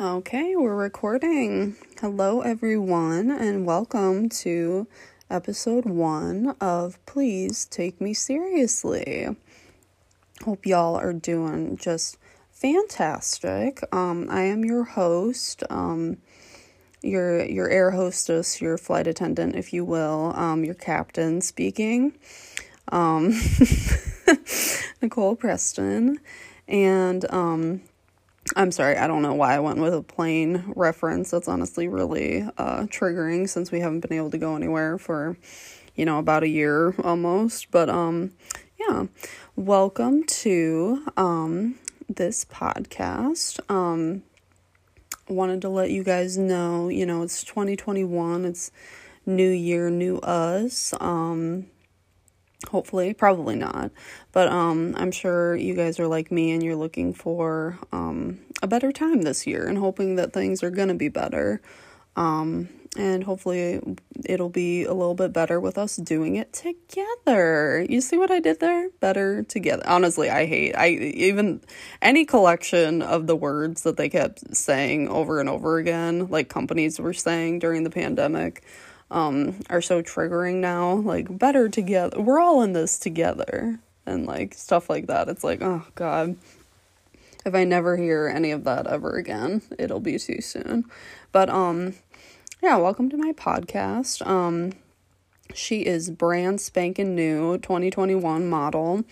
Okay, we're recording. Hello, everyone, and welcome to episode one of Please Take Me Seriously. Hope y'all are doing just fantastic. Um, I am your host, um, your your air hostess, your flight attendant, if you will, um, your captain speaking, um, Nicole Preston, and um I'm sorry, I don't know why I went with a plane reference. That's honestly really uh, triggering since we haven't been able to go anywhere for, you know, about a year almost. But um, yeah, welcome to um this podcast. Um, wanted to let you guys know, you know, it's 2021. It's new year, new us. Um, hopefully probably not but um i'm sure you guys are like me and you're looking for um a better time this year and hoping that things are going to be better um and hopefully it'll be a little bit better with us doing it together. You see what I did there? Better together. Honestly, I hate I even any collection of the words that they kept saying over and over again, like companies were saying during the pandemic um, are so triggering now. Like, better together. We're all in this together. And like stuff like that. It's like, oh God. If I never hear any of that ever again, it'll be too soon. But um yeah, welcome to my podcast. Um she is brand spanking new 2021 model.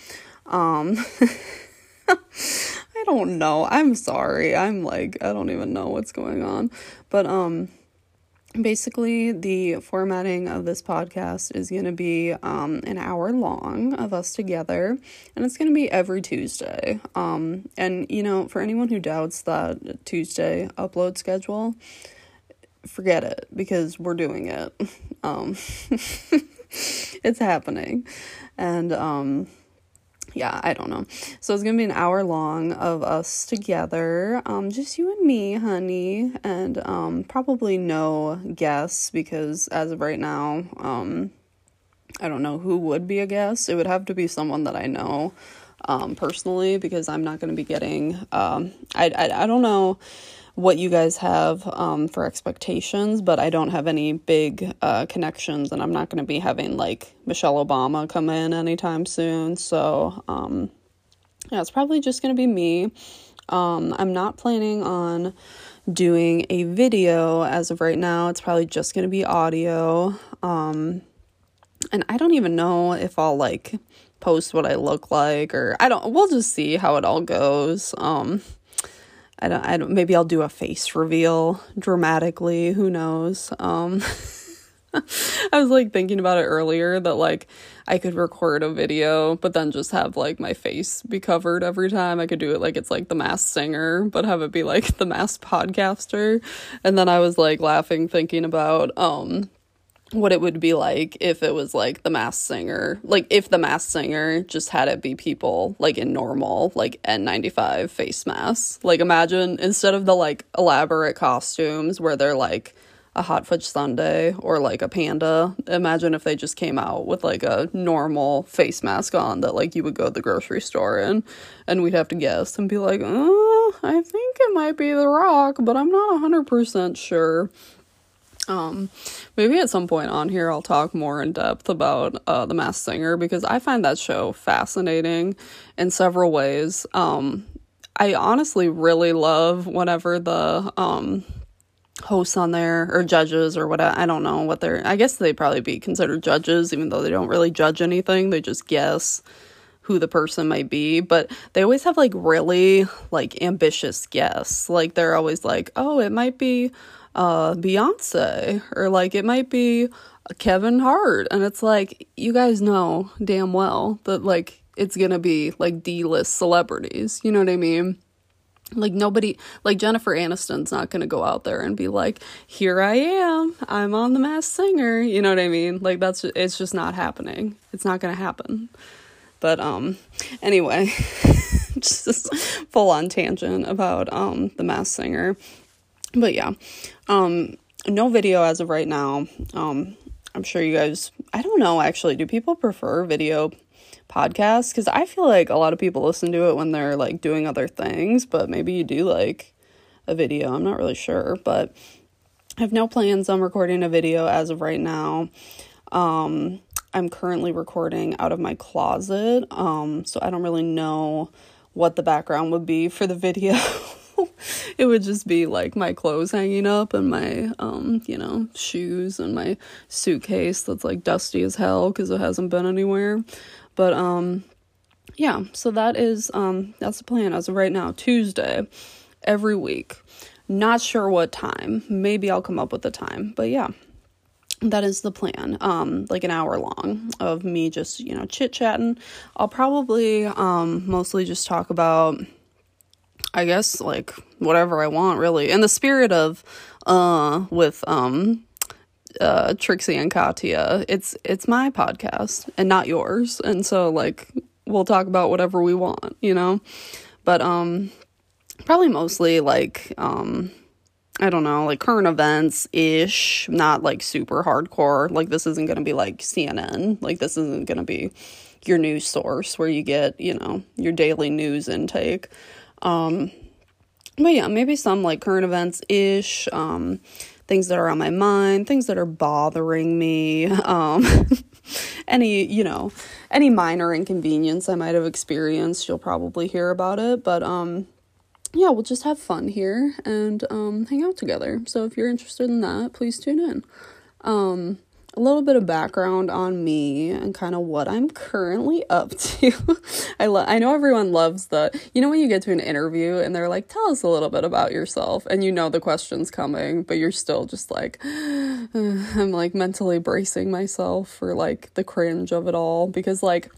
Um I don't know. I'm sorry. I'm like I don't even know what's going on. But um basically the formatting of this podcast is going to be um, an hour long of us together and it's going to be every tuesday. Um, and you know for anyone who doubts that tuesday upload schedule forget it because we're doing it. Um, it's happening. And um, yeah, I don't know. So it's gonna be an hour long of us together, um, just you and me, honey, and um, probably no guests because as of right now, um, I don't know who would be a guest. It would have to be someone that I know um, personally because I'm not gonna be getting. Um, I, I I don't know what you guys have um, for expectations, but I don't have any big uh, connections, and I'm not going to be having like Michelle Obama come in anytime soon. So, um, yeah, it's probably just going to be me. Um, I'm not planning on doing a video as of right now. It's probably just going to be audio. Um, and I don't even know if I'll like post what I look like or I don't we'll just see how it all goes. Um I don't, I don't, maybe I'll do a face reveal dramatically. Who knows? Um, I was like thinking about it earlier that like I could record a video, but then just have like my face be covered every time. I could do it like it's like the masked singer, but have it be like the masked podcaster. And then I was like laughing thinking about um what it would be like if it was like the masked singer. Like if the masked singer just had it be people like in normal like n95 face masks. Like imagine instead of the like elaborate costumes where they're like a hot fudge sundae or like a panda imagine if they just came out with like a normal face mask on that like you would go to the grocery store in and we'd have to guess and be like oh i think it might be the rock but i'm not 100% sure um, maybe at some point on here I'll talk more in depth about uh, The Masked Singer because I find that show fascinating in several ways. Um, I honestly really love whenever the um, hosts on there or judges or what I don't know what they're. I guess they'd probably be considered judges, even though they don't really judge anything. They just guess who the person might be but they always have like really like ambitious guests like they're always like oh it might be uh, Beyonce or like it might be Kevin Hart. And it's like, you guys know damn well that like it's gonna be like D list celebrities. You know what I mean? Like nobody, like Jennifer Aniston's not gonna go out there and be like, "Here I am, I'm on The Masked Singer." You know what I mean? Like that's it's just not happening. It's not gonna happen. But um, anyway, just full on tangent about um The Masked Singer. But yeah, um, no video as of right now. Um, I'm sure you guys, I don't know actually, do people prefer video podcasts? Because I feel like a lot of people listen to it when they're like doing other things, but maybe you do like a video. I'm not really sure, but I have no plans on recording a video as of right now. Um, I'm currently recording out of my closet, um, so I don't really know what the background would be for the video. it would just be like my clothes hanging up and my um, you know, shoes and my suitcase that's like dusty as hell cuz it hasn't been anywhere. But um yeah, so that is um that's the plan as of right now, Tuesday every week. Not sure what time. Maybe I'll come up with a time. But yeah that is the plan um like an hour long of me just you know chit chatting i'll probably um mostly just talk about I guess like whatever I want really. In the spirit of uh with um uh Trixie and Katya, it's it's my podcast and not yours. And so like we'll talk about whatever we want, you know? But um probably mostly like um I don't know, like current events ish, not like super hardcore. Like this isn't going to be like CNN. Like this isn't going to be your news source where you get, you know, your daily news intake. Um, but yeah, maybe some like current events ish, um, things that are on my mind, things that are bothering me, um, any, you know, any minor inconvenience I might have experienced, you'll probably hear about it. But, um, yeah, we'll just have fun here and um, hang out together. So if you're interested in that, please tune in. Um, a little bit of background on me and kind of what I'm currently up to. I lo- I know everyone loves the you know when you get to an interview and they're like tell us a little bit about yourself and you know the question's coming but you're still just like I'm like mentally bracing myself for like the cringe of it all because like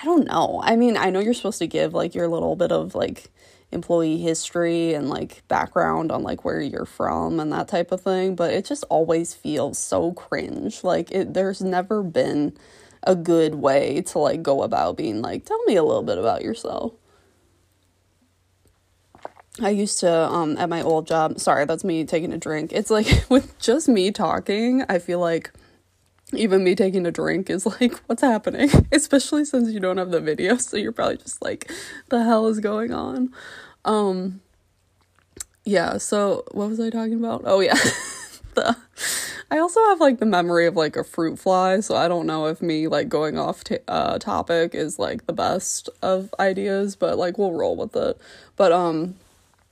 I don't know. I mean, I know you're supposed to give like your little bit of like employee history and like background on like where you're from and that type of thing, but it just always feels so cringe. Like it there's never been a good way to like go about being like tell me a little bit about yourself. I used to um at my old job, sorry, that's me taking a drink. It's like with just me talking, I feel like even me taking a drink is like what's happening especially since you don't have the video so you're probably just like the hell is going on um yeah so what was i talking about? Oh yeah. The i also have like the memory of like a fruit fly so i don't know if me like going off t- uh topic is like the best of ideas but like we'll roll with it. But um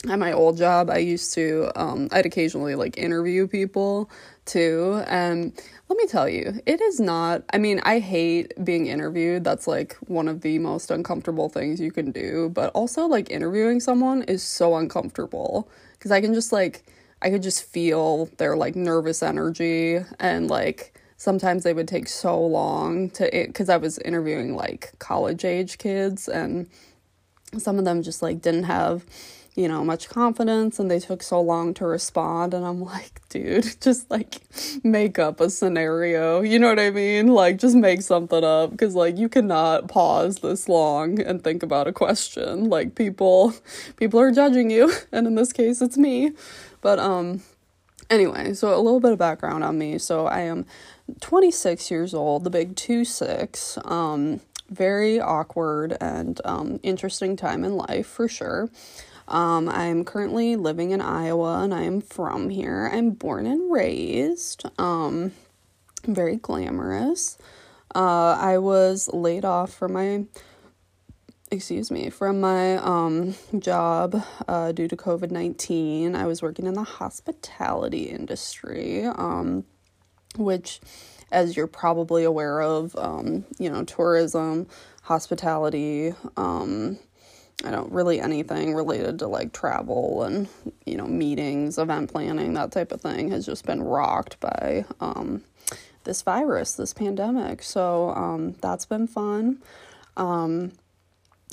at my old job i used to um i'd occasionally like interview people too and let me tell you, it is not. I mean, I hate being interviewed. That's like one of the most uncomfortable things you can do. But also, like, interviewing someone is so uncomfortable because I can just, like, I could just feel their, like, nervous energy. And, like, sometimes they would take so long to, because I was interviewing, like, college age kids, and some of them just, like, didn't have you know, much confidence and they took so long to respond. And I'm like, dude, just like make up a scenario. You know what I mean? Like, just make something up because, like, you cannot pause this long and think about a question. Like, people, people are judging you. And in this case, it's me. But, um, anyway, so a little bit of background on me. So I am 26 years old, the big 2 6. Um, very awkward and um, interesting time in life for sure. Um, I'm currently living in Iowa and I'm from here. I'm born and raised. Um, very glamorous. Uh, I was laid off from my excuse me from my um job uh, due to covid-19 i was working in the hospitality industry um which as you're probably aware of um you know tourism hospitality um I don't really anything related to like travel and you know meetings, event planning, that type of thing has just been rocked by um, this virus, this pandemic. So um, that's been fun. Um,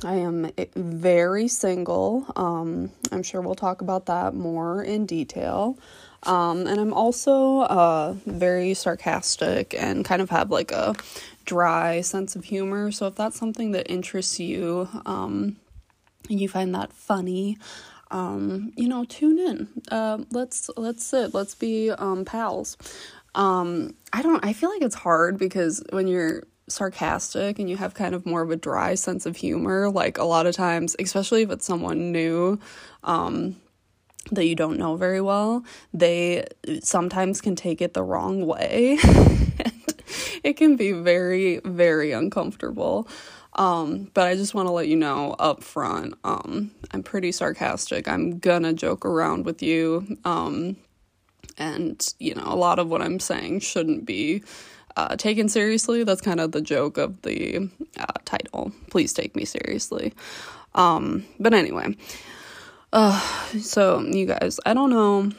I am very single. Um, I'm sure we'll talk about that more in detail. Um, and I'm also uh, very sarcastic and kind of have like a dry sense of humor. So if that's something that interests you, um, you find that funny, um, you know, tune in. Uh, let's let's sit. Let's be um, pals. Um, I don't. I feel like it's hard because when you're sarcastic and you have kind of more of a dry sense of humor, like a lot of times, especially if it's someone new, um, that you don't know very well, they sometimes can take it the wrong way. it can be very, very uncomfortable. Um, but I just want to let you know up front, um, I'm pretty sarcastic. I'm gonna joke around with you. Um, and, you know, a lot of what I'm saying shouldn't be uh, taken seriously. That's kind of the joke of the uh, title. Please take me seriously. Um, but anyway, uh, so you guys, I don't know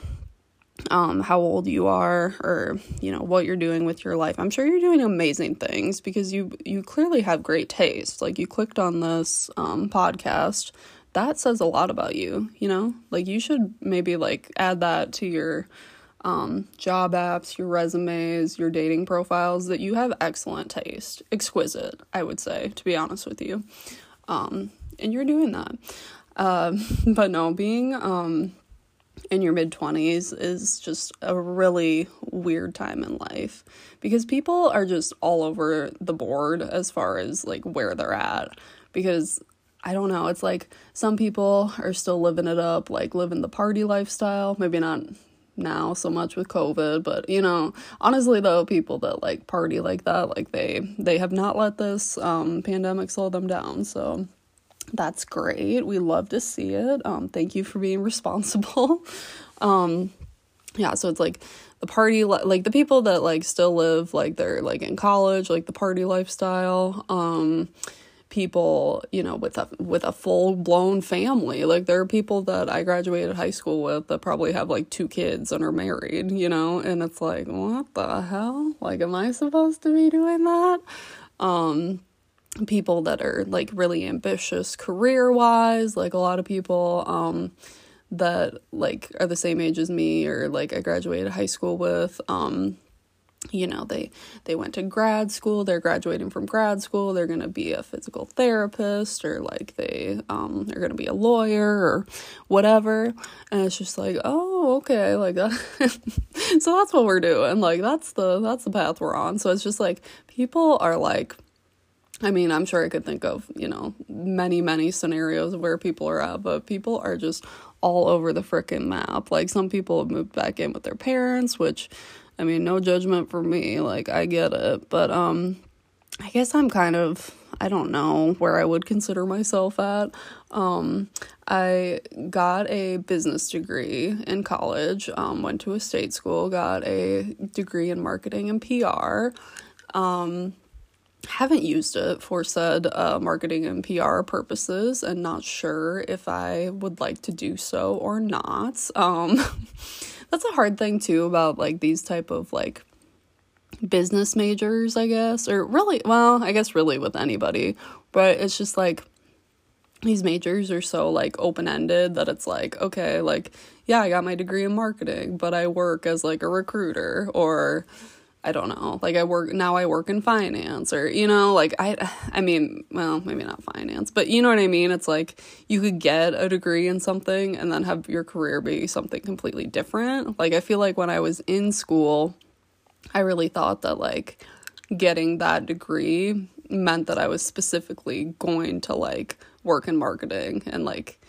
um, how old you are or you know what you're doing with your life. I'm sure you're doing amazing things because you you clearly have great taste. Like you clicked on this um, podcast, that says a lot about you. You know, like you should maybe like add that to your um, job apps, your resumes, your dating profiles. That you have excellent taste, exquisite. I would say, to be honest with you, um, and you're doing that. Uh, but no, being um, in your mid 20s is just a really weird time in life because people are just all over the board as far as like where they're at. Because I don't know, it's like some people are still living it up, like living the party lifestyle. Maybe not now so much with covid but you know honestly though people that like party like that like they they have not let this um pandemic slow them down so that's great. We love to see it. Um, thank you for being responsible. um, yeah, so it's like the party, li- like the people that like still live, like they're like in college, like the party lifestyle. Um, people, you know, with a with a full blown family. Like there are people that I graduated high school with that probably have like two kids and are married, you know, and it's like, what the hell? Like, am I supposed to be doing that? Um, people that are like really ambitious career wise, like a lot of people um that like are the same age as me or like I graduated high school with um you know they they went to grad school they're graduating from grad school they're going to be a physical therapist or like they um they're going to be a lawyer or whatever. And it's just like oh okay like that so that's what we're doing like that's the that's the path we're on. So it's just like people are like I mean, I'm sure I could think of, you know, many, many scenarios of where people are at, but people are just all over the freaking map. Like, some people have moved back in with their parents, which, I mean, no judgment for me. Like, I get it. But, um, I guess I'm kind of, I don't know where I would consider myself at. Um, I got a business degree in college, um, went to a state school, got a degree in marketing and PR. Um, haven't used it for said uh, marketing and PR purposes and not sure if I would like to do so or not. Um, that's a hard thing too about like these type of like business majors, I guess, or really, well, I guess really with anybody, but it's just like these majors are so like open ended that it's like, okay, like, yeah, I got my degree in marketing, but I work as like a recruiter or I don't know. Like I work now I work in finance or you know, like I I mean, well, maybe not finance, but you know what I mean? It's like you could get a degree in something and then have your career be something completely different. Like I feel like when I was in school, I really thought that like getting that degree meant that I was specifically going to like work in marketing and like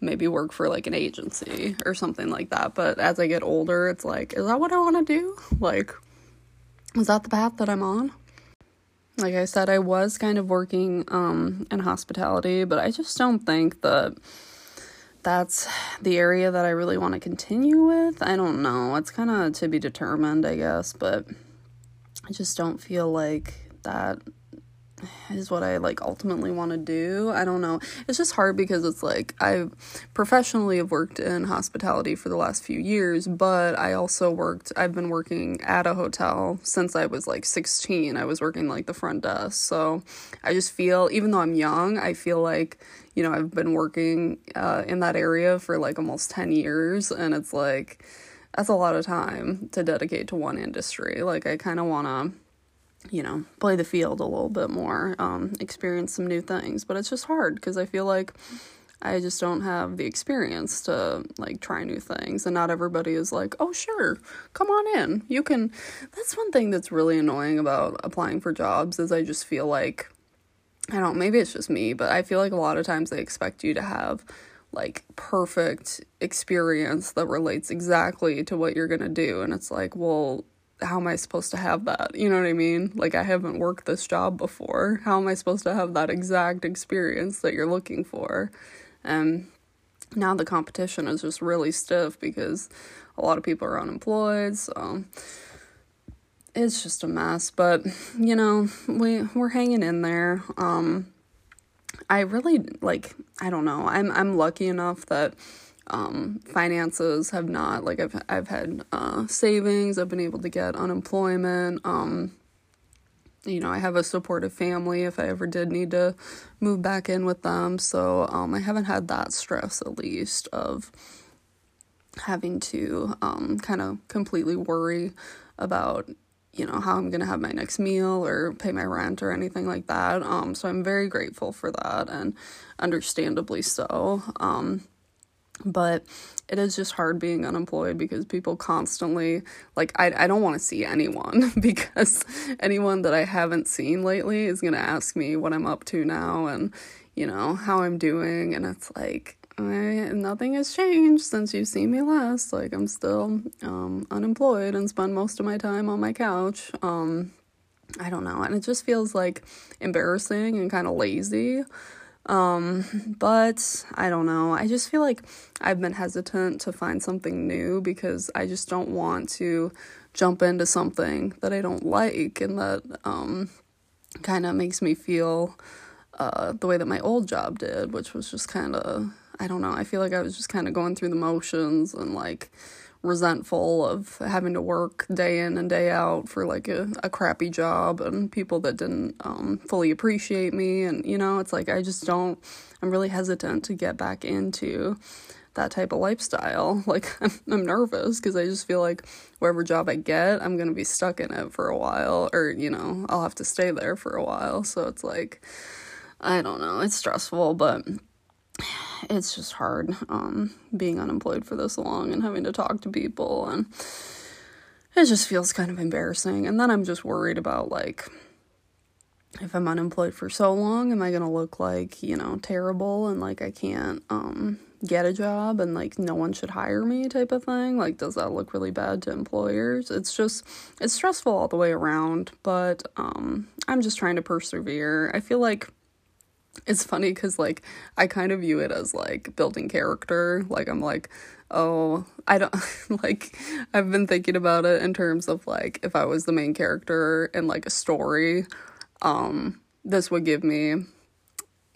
maybe work for like an agency or something like that. But as I get older, it's like, is that what I want to do? Like is that the path that I'm on? Like I said, I was kind of working um, in hospitality, but I just don't think that that's the area that I really want to continue with. I don't know. It's kind of to be determined, I guess, but I just don't feel like that is what I like ultimately want to do. I don't know. It's just hard because it's like I professionally have worked in hospitality for the last few years, but I also worked I've been working at a hotel since I was like 16. I was working like the front desk. So I just feel even though I'm young, I feel like you know, I've been working uh, in that area for like almost 10 years and it's like that's a lot of time to dedicate to one industry. Like I kind of want to you know, play the field a little bit more, um, experience some new things. But it's just hard because I feel like I just don't have the experience to like try new things. And not everybody is like, oh, sure, come on in. You can. That's one thing that's really annoying about applying for jobs is I just feel like, I don't, maybe it's just me, but I feel like a lot of times they expect you to have like perfect experience that relates exactly to what you're going to do and it's like well how am I supposed to have that? You know what I mean? Like, I haven't worked this job before. How am I supposed to have that exact experience that you're looking for? And now the competition is just really stiff because a lot of people are unemployed. So it's just a mess. But, you know, we, we're hanging in there. Um, I really like, I don't know. I'm, I'm lucky enough that um, finances have not like I've I've had uh, savings. I've been able to get unemployment. Um, you know, I have a supportive family if I ever did need to move back in with them. So um, I haven't had that stress at least of having to um, kind of completely worry about you know how I'm gonna have my next meal or pay my rent or anything like that. Um, so I'm very grateful for that and understandably so. Um, but it is just hard being unemployed because people constantly like I I don't want to see anyone because anyone that I haven't seen lately is going to ask me what I'm up to now and you know how I'm doing and it's like I, nothing has changed since you've seen me last. Like I'm still um, unemployed and spend most of my time on my couch. Um I don't know and it just feels like embarrassing and kind of lazy um, but I don't know. I just feel like I've been hesitant to find something new because I just don't want to jump into something that I don't like and that um, kind of makes me feel uh, the way that my old job did, which was just kind of, I don't know, I feel like I was just kind of going through the motions and like resentful of having to work day in and day out for like a, a crappy job and people that didn't um, fully appreciate me. And, you know, it's like I just don't, I'm really hesitant to get back into that type of lifestyle. Like, I'm, I'm nervous because I just feel like whatever job I get, I'm going to be stuck in it for a while, or, you know, I'll have to stay there for a while. So it's like, I don't know, it's stressful, but it's just hard um, being unemployed for this long and having to talk to people and it just feels kind of embarrassing. And then i'm just worried about like if i'm unemployed for so long am i going to look like you know terrible and like i can't um, get a job and like no one should hire me type of thing? Like does that look really bad to employers? It's just it's stressful all the way around but um, i'm just trying to persevere. I feel like it's funny because like i kind of view it as like building character. Like i'm like oh i don't like i've been thinking about it in terms of like if i was the main character in like a story um this would give me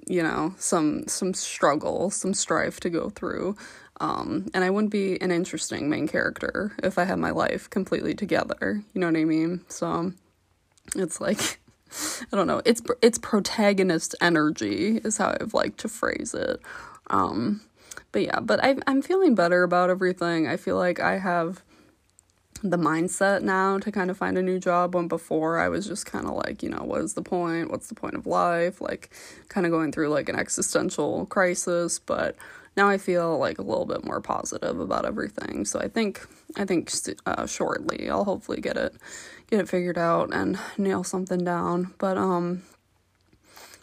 you know some some struggle some strife to go through. Um and i wouldn't be an interesting main character if i had my life completely together. You know what i mean? So it's like I don't know. It's it's protagonist energy is how I've liked to phrase it. Um, but yeah, but I I'm feeling better about everything. I feel like I have the mindset now to kind of find a new job when before I was just kind of like, you know, what is the point? What's the point of life? Like kind of going through like an existential crisis, but now I feel like a little bit more positive about everything. So I think I think uh, shortly I'll hopefully get it get it figured out and nail something down. But um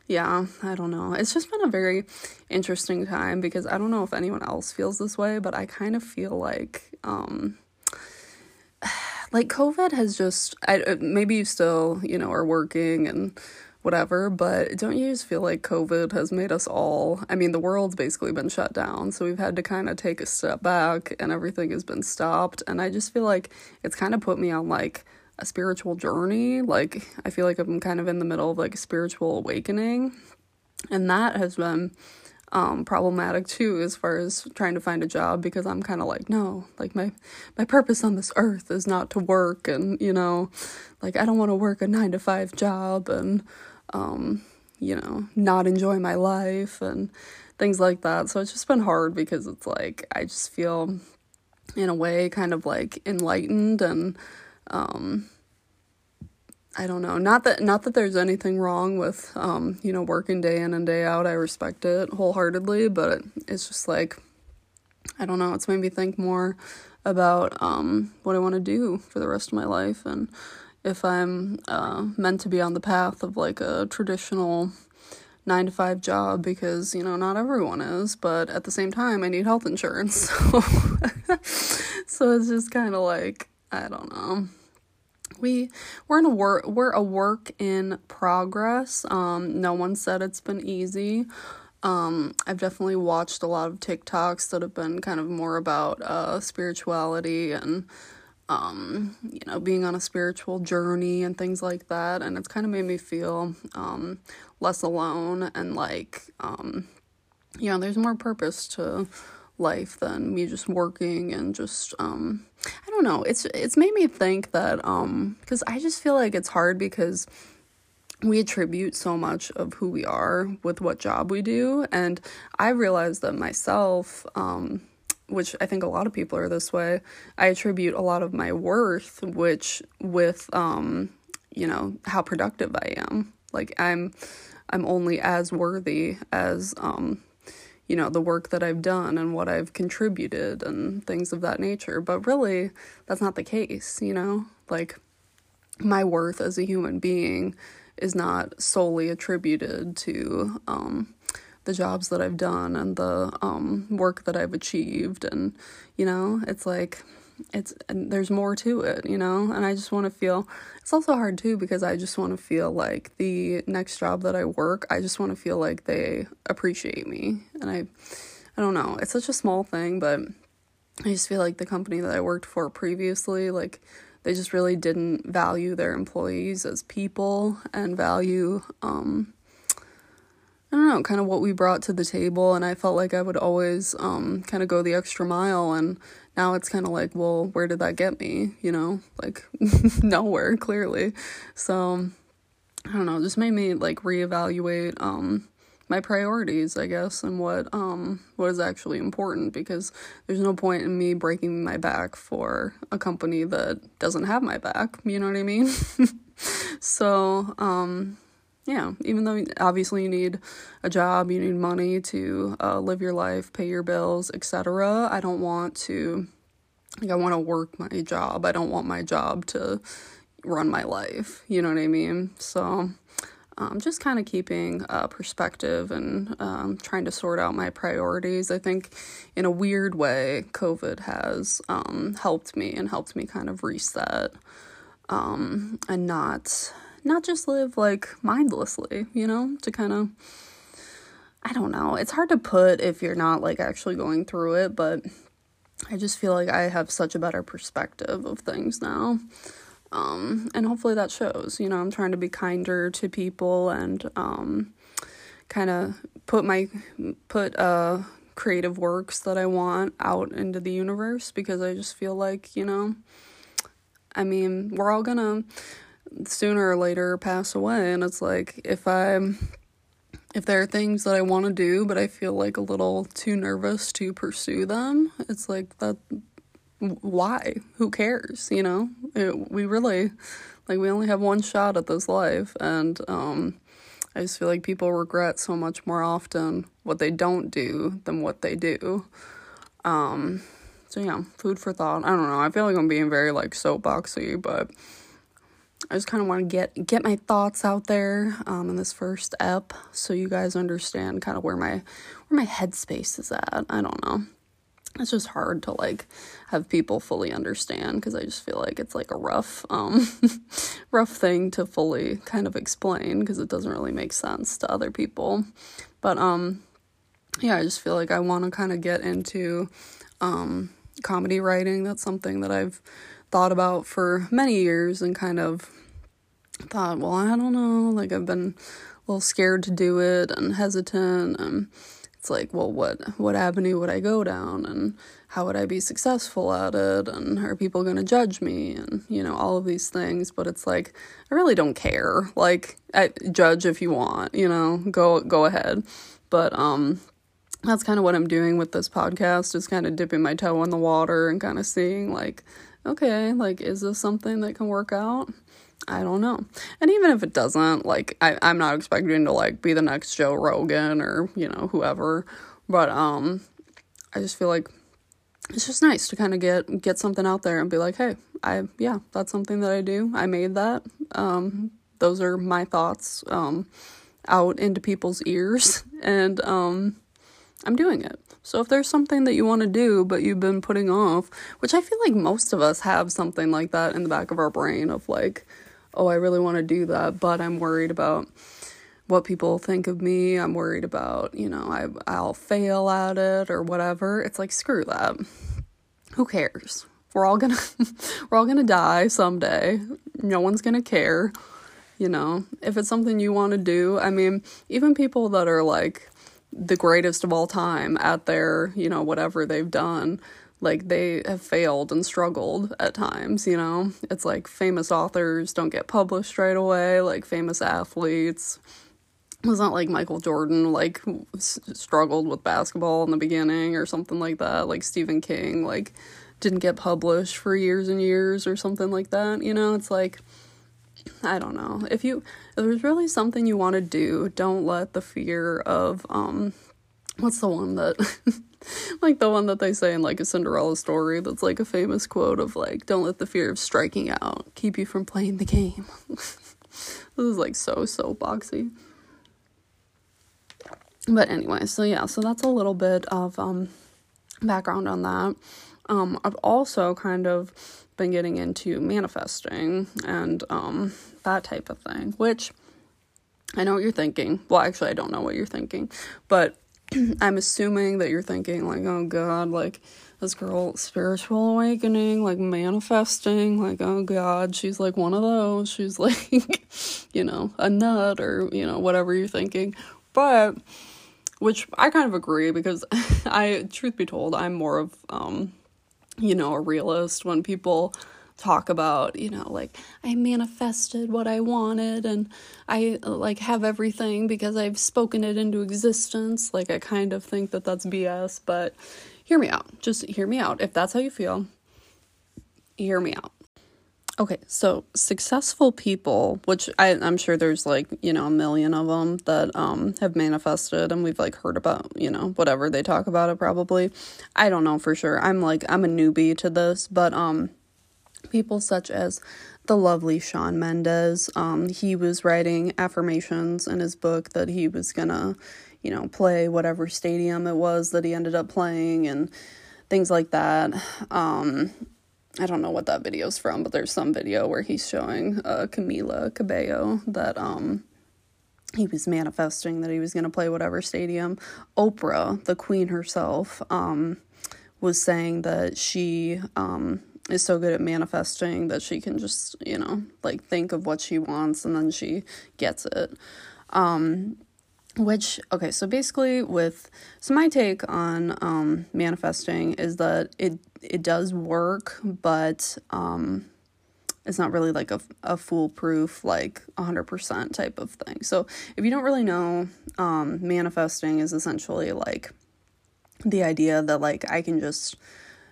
yeah, I don't know. It's just been a very interesting time because I don't know if anyone else feels this way, but I kind of feel like um like COVID has just I uh, maybe you still, you know, are working and whatever, but don't you just feel like COVID has made us all, I mean, the world's basically been shut down, so we've had to kind of take a step back and everything has been stopped, and I just feel like it's kind of put me on like a spiritual journey. Like, I feel like I'm kind of in the middle of like a spiritual awakening, and that has been um, problematic too as far as trying to find a job because I'm kind of like no like my my purpose on this earth is not to work and you know like I don't want to work a 9 to 5 job and um, you know, not enjoy my life and things like that. So it's just been hard because it's like I just feel in a way kind of like enlightened and um I don't know. Not that not that there's anything wrong with um, you know, working day in and day out. I respect it wholeheartedly, but it, it's just like I don't know, it's made me think more about um what I want to do for the rest of my life and if I'm uh, meant to be on the path of like a traditional nine to five job because, you know, not everyone is, but at the same time, I need health insurance. So, so it's just kind of like, I don't know. We we're in a work we're a work in progress. Um, no one said it's been easy. Um, I've definitely watched a lot of TikToks that have been kind of more about uh, spirituality and um, you know, being on a spiritual journey and things like that. And it's kind of made me feel um, less alone and like, um, you know, there's more purpose to life than me just working and just, um, I don't know. It's it's made me think that um, because I just feel like it's hard because we attribute so much of who we are with what job we do and i realized that myself um, which I think a lot of people are this way, I attribute a lot of my worth which with um you know how productive I am. Like I'm I'm only as worthy as um you know the work that I've done and what I've contributed and things of that nature. But really that's not the case, you know? Like my worth as a human being is not solely attributed to um the jobs that I've done and the um, work that I've achieved. And, you know, it's like, it's, there's more to it, you know? And I just want to feel, it's also hard too because I just want to feel like the next job that I work, I just want to feel like they appreciate me. And I, I don't know, it's such a small thing, but I just feel like the company that I worked for previously, like, they just really didn't value their employees as people and value um, I don't know, kind of what we brought to the table, and I felt like I would always um, kind of go the extra mile. And now it's kind of like, well, where did that get me? You know, like nowhere, clearly. So I don't know, just made me like reevaluate um, my priorities, I guess, and what um, what is actually important. Because there's no point in me breaking my back for a company that doesn't have my back. You know what I mean? so um yeah, even though obviously you need a job, you need money to uh, live your life, pay your bills, etc. I don't want to, like, I want to work my job. I don't want my job to run my life. You know what I mean? So, um, just kind of keeping uh, perspective and um, trying to sort out my priorities. I think in a weird way, COVID has um, helped me and helped me kind of reset um, and not not just live like mindlessly, you know, to kind of I don't know. It's hard to put if you're not like actually going through it, but I just feel like I have such a better perspective of things now. Um, and hopefully that shows. You know, I'm trying to be kinder to people and um, kind of put my put uh creative works that I want out into the universe because I just feel like, you know, I mean, we're all gonna sooner or later pass away. And it's like if i if there are things that I want to do but I feel like a little too nervous to pursue them it's like that why? Who cares you know? It, we really like we only have one shot at this life. And um I just feel like people regret so much more often what they don't do than what they do. Um so yeah food for thought. I don't know. I feel like I'm being very like soapboxy but I just kind of want to get get my thoughts out there um, in this first ep, so you guys understand kind of where my where my headspace is at. I don't know. It's just hard to like have people fully understand because I just feel like it's like a rough um rough thing to fully kind of explain because it doesn't really make sense to other people. But um yeah, I just feel like I want to kind of get into um comedy writing. That's something that I've thought about for many years and kind of thought, well, I don't know, like I've been a little scared to do it and hesitant and it's like, well, what what avenue would I go down and how would I be successful at it and are people going to judge me and you know all of these things, but it's like I really don't care. Like I, judge if you want, you know, go go ahead. But um that's kind of what I'm doing with this podcast is kind of dipping my toe in the water and kind of seeing like okay, like, is this something that can work out? I don't know. And even if it doesn't, like, I, I'm not expecting to, like, be the next Joe Rogan or, you know, whoever. But, um, I just feel like it's just nice to kind of get, get something out there and be like, hey, I, yeah, that's something that I do. I made that. Um, those are my thoughts. Um, out into people's ears and um I'm doing it. So if there's something that you want to do but you've been putting off, which I feel like most of us have something like that in the back of our brain of like, oh, I really want to do that, but I'm worried about what people think of me. I'm worried about, you know, I I'll fail at it or whatever. It's like screw that. Who cares? We're all going to we're all going to die someday. No one's going to care. You know, if it's something you want to do, I mean, even people that are like the greatest of all time at their, you know, whatever they've done, like they have failed and struggled at times, you know? It's like famous authors don't get published right away, like famous athletes. It's not like Michael Jordan like s- struggled with basketball in the beginning or something like that, like Stephen King like didn't get published for years and years or something like that, you know? It's like I don't know. If you there's really something you want to do, don't let the fear of um what's the one that like the one that they say in like a Cinderella story that's like a famous quote of like don't let the fear of striking out keep you from playing the game. this is like so so boxy. But anyway, so yeah, so that's a little bit of um background on that. Um I've also kind of been getting into manifesting and um, that type of thing, which I know what you're thinking. Well, actually, I don't know what you're thinking, but I'm assuming that you're thinking, like, oh God, like this girl, spiritual awakening, like manifesting, like, oh God, she's like one of those. She's like, you know, a nut or, you know, whatever you're thinking. But, which I kind of agree because I, truth be told, I'm more of, um, you know, a realist when people talk about, you know, like I manifested what I wanted and I like have everything because I've spoken it into existence. Like I kind of think that that's BS, but hear me out. Just hear me out. If that's how you feel, hear me out. Okay, so successful people, which I, I'm sure there's like, you know, a million of them that um, have manifested and we've like heard about, you know, whatever they talk about it probably. I don't know for sure. I'm like, I'm a newbie to this, but um, people such as the lovely Shawn Mendes, um, he was writing affirmations in his book that he was gonna, you know, play whatever stadium it was that he ended up playing and things like that. Um, I don't know what that video's from, but there's some video where he's showing uh, Camila Cabello that um he was manifesting that he was going to play whatever stadium. Oprah, the queen herself, um was saying that she um is so good at manifesting that she can just, you know, like think of what she wants and then she gets it. Um which okay so basically with so my take on um manifesting is that it it does work but um it's not really like a, a foolproof like 100% type of thing. So if you don't really know um manifesting is essentially like the idea that like i can just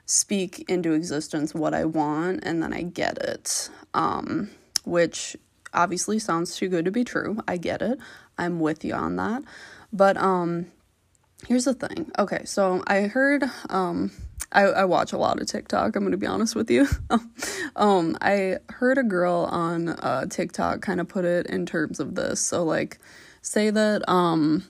speak into existence what i want and then i get it um which obviously sounds too good to be true. I get it I'm with you on that. But um here's the thing. Okay, so I heard um I, I watch a lot of TikTok, I'm gonna be honest with you. um I heard a girl on uh TikTok kind of put it in terms of this. So like say that um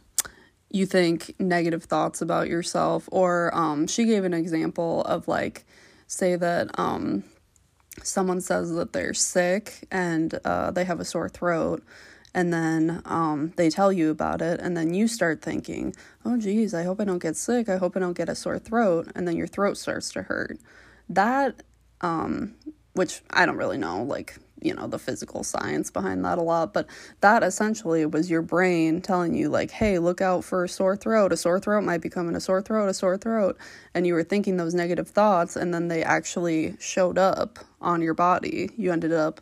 you think negative thoughts about yourself or um she gave an example of like say that um someone says that they're sick and uh, they have a sore throat and then um, they tell you about it, and then you start thinking, oh, geez, I hope I don't get sick. I hope I don't get a sore throat. And then your throat starts to hurt. That, um, which I don't really know, like, you know, the physical science behind that a lot, but that essentially was your brain telling you, like, hey, look out for a sore throat. A sore throat might be coming, a sore throat, a sore throat. And you were thinking those negative thoughts, and then they actually showed up on your body. You ended up,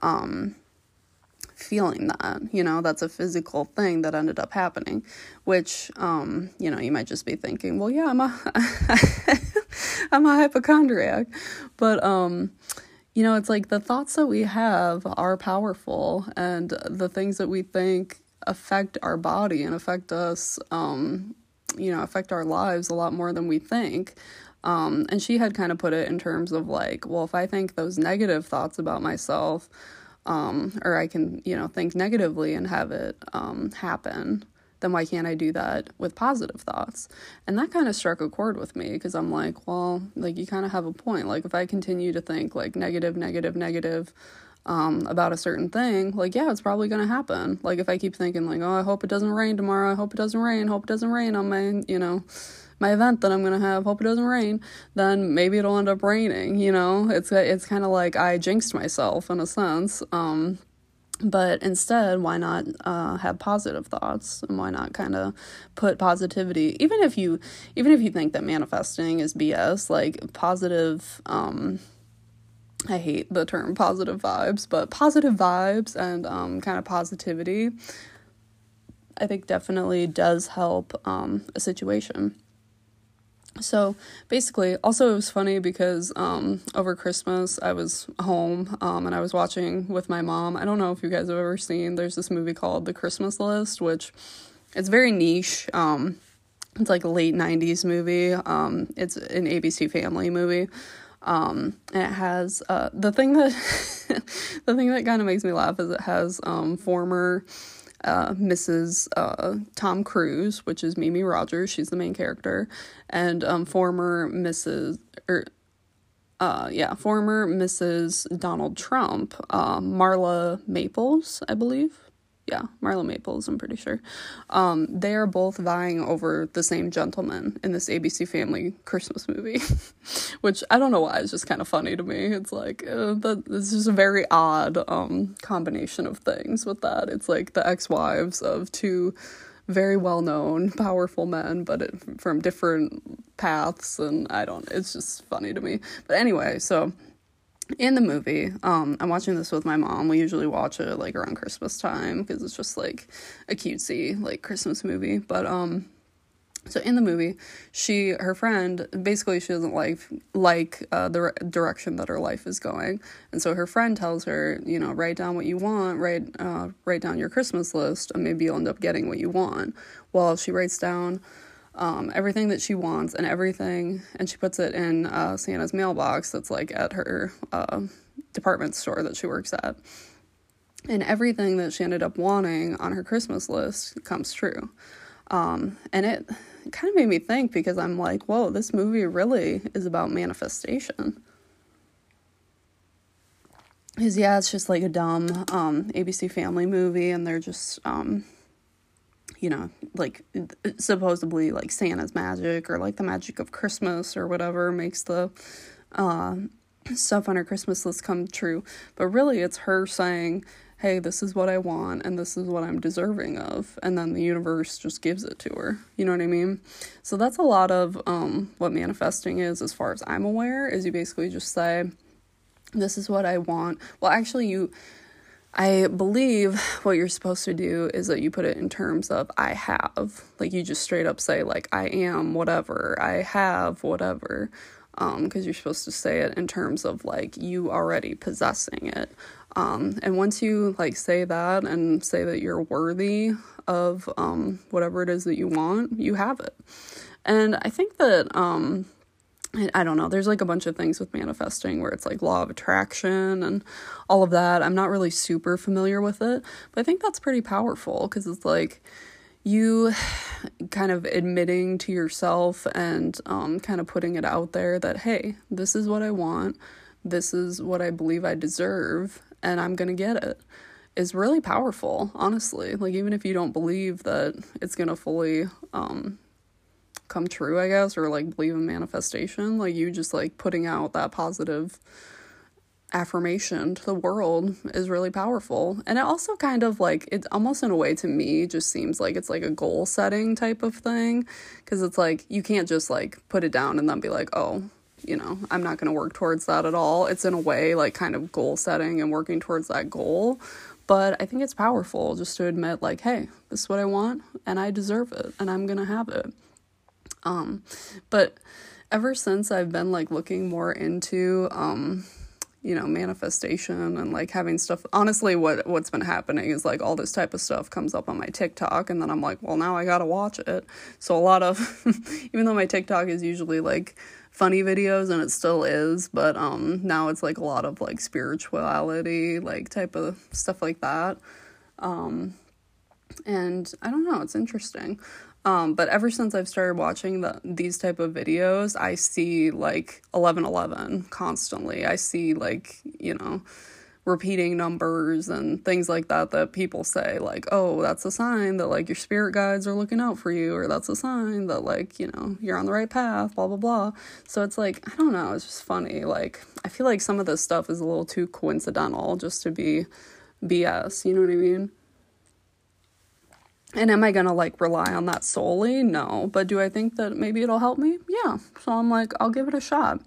um, feeling that you know? That's a physical thing that ended up happening which um you know you might just be thinking well yeah i'm a i'm a hypochondriac. But um you know it's like the thoughts that we have are powerful and the things that we think affect our body and affect us um you know affect our lives a lot more than we think. Um and she had kind of put it in terms of like well if i think those negative thoughts about myself um, or I can, you know, think negatively and have it um, happen, then why can't I do that with positive thoughts? And that kind of struck a chord with me because I'm like, well, like you kind of have a point. Like if I continue to think like negative, negative, negative, um, about a certain thing, like, yeah, it's probably going to happen. Like, if I keep thinking, like, oh, I hope it doesn't rain tomorrow, I hope it doesn't rain, hope it doesn't rain on my, you know, my event that I'm to have, hope it doesn't rain, then maybe it'll end up raining, you know? It's, it's kind of like I jinxed myself in a sense. Um, but instead why not uh, have positive thoughts and why not kind of put positivity even if you even if you think that manifesting is bs like positive um i hate the term positive vibes but positive vibes and um, kind of positivity i think definitely does help um, a situation so basically, also it was funny because um, over Christmas I was home um, and I was watching with my mom. I don't know if you guys have ever seen. There's this movie called The Christmas List, which it's very niche. Um, it's like a late '90s movie. Um, it's an ABC Family movie. Um, and it has uh, the thing that the thing that kind of makes me laugh is it has um, former uh, Mrs. Uh, Tom Cruise, which is Mimi Rogers. She's the main character, and um, former Mrs. or er, uh, yeah, former Mrs. Donald Trump, uh, Marla Maples, I believe yeah, Marla Maples, I'm pretty sure. Um, they are both vying over the same gentleman in this ABC Family Christmas movie, which I don't know why it's just kind of funny to me. It's like uh. This is a very odd um, combination of things with that. It's like the ex-wives of two very well-known, powerful men, but it, from different paths, and I don't. It's just funny to me. But anyway, so in the movie um i'm watching this with my mom. We usually watch it like around christmas time because it's just like a cutesy like christmas movie. But um so in the movie she her friend basically she doesn't like like uh, the re- direction that her life is going. And so her friend tells her you know write down what you want. Write uh, write down your christmas list and maybe you'll end up getting what you want. Well she writes down um, everything that she wants and everything, and she puts it in uh, Santa's mailbox that's like at her uh, department store that she works at. And everything that she ended up wanting on her Christmas list comes true. Um, and it kind of made me think because I'm like, whoa, this movie really is about manifestation. Because, yeah, it's just like a dumb um, ABC family movie, and they're just. You know, like supposedly like Santa's magic or like the magic of Christmas or whatever makes the uh, stuff on her Christmas list come true. But really, it's her saying, hey, this is what I want and this is what I'm deserving of. And then the universe just gives it to her. You know what I mean? So that's a lot of um, what manifesting is, as far as I'm aware, is you basically just say, this is what I want. Well, actually, you I believe what you're supposed to do is that you put it in terms of I have. Like you just straight up say like I am whatever, I have whatever. Um because you're supposed to say it in terms of like you already possessing it. Um and once you like say that and say that you're worthy of um whatever it is that you want, you have it. And I think that um I don't know. There's like a bunch of things with manifesting where it's like law of attraction and all of that. I'm not really super familiar with it, but I think that's pretty powerful because it's like you kind of admitting to yourself and um, kind of putting it out there that, hey, this is what I want, this is what I believe I deserve, and I'm going to get it. is really powerful, honestly. Like, even if you don't believe that it's going to fully um, come true, I guess, or like believe in manifestation. Like you just like putting out that positive affirmation to the world is really powerful. And it also kind of like it almost in a way to me just seems like it's like a goal setting type of thing because it's like you can't just like put it down and then be like, "Oh, you know, I'm not going to work towards that at all." It's in a way like kind of goal setting and working towards that goal. But I think it's powerful just to admit like, "Hey, this is what I want and I deserve it and I'm going to have it." Um, but ever since I've been like looking more into um, you know, manifestation and like having stuff honestly what what's been happening is like all this type of stuff comes up on my TikTok and then I'm like, well now I got to watch it. So a lot of even though my TikTok is usually like funny videos and it still is, but um now it's like a lot of like spirituality, like type of stuff like that. Um and I don't know, it's interesting. Um, but ever since I've started watching the, these type of videos, I see like 1111 constantly. I see like, you know, repeating numbers and things like that that people say like oh that's a sign that like your spirit guides are looking out for you or that's a sign that like you know you're on the right path blah blah blah. So it's like i don't know it's just funny. Like i feel like some of this stuff is a little too coincidental just to be bs you know what i mean and am I gonna like rely on that solely? No. But do I think that maybe it'll help me? Yeah. So I'm like, I'll give it a shot.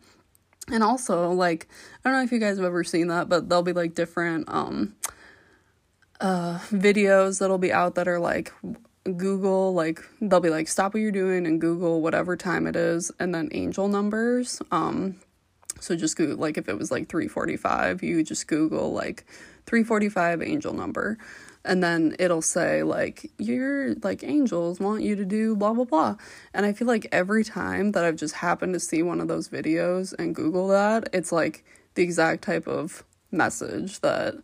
And also, like, I don't know if you guys have ever seen that, but there'll be like different um uh videos that'll be out that are like Google, like they'll be like stop what you're doing and Google whatever time it is and then angel numbers. Um so just Google like if it was like 345, you just Google like 345 angel number and then it'll say like your like angels want you to do blah blah blah. And i feel like every time that i've just happened to see one of those videos and google that it's like the exact type of message that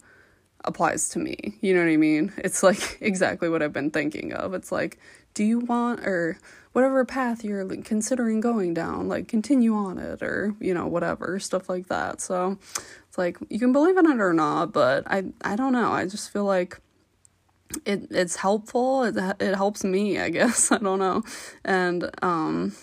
applies to me. You know what i mean? It's like exactly what i've been thinking of. It's like do you want or whatever path you're considering going down like continue on it or you know whatever stuff like that. So it's like you can believe in it or not but i i don't know. I just feel like it it's helpful. It it helps me, I guess. I don't know, and um,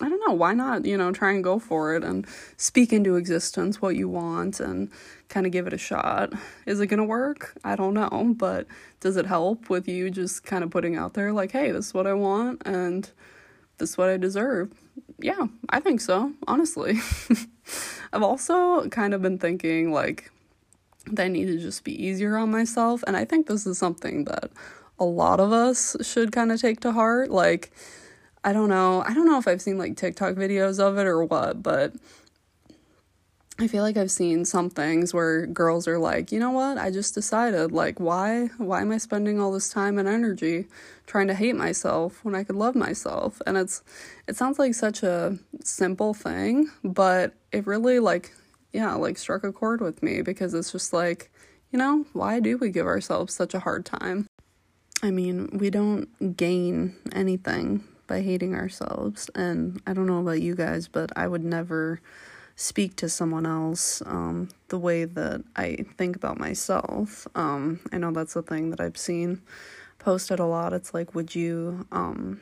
I don't know why not. You know, try and go for it and speak into existence what you want and kind of give it a shot. Is it gonna work? I don't know, but does it help with you just kind of putting out there like, hey, this is what I want and this is what I deserve? Yeah, I think so. Honestly, I've also kind of been thinking like that I need to just be easier on myself. And I think this is something that a lot of us should kind of take to heart. Like, I don't know. I don't know if I've seen like TikTok videos of it or what, but I feel like I've seen some things where girls are like, you know what? I just decided, like, why? Why am I spending all this time and energy trying to hate myself when I could love myself? And it's, it sounds like such a simple thing, but it really like yeah, like struck a chord with me because it's just like, you know, why do we give ourselves such a hard time? I mean, we don't gain anything by hating ourselves. And I don't know about you guys, but I would never speak to someone else um, the way that I think about myself. Um, I know that's a thing that I've seen posted a lot. It's like, would you um,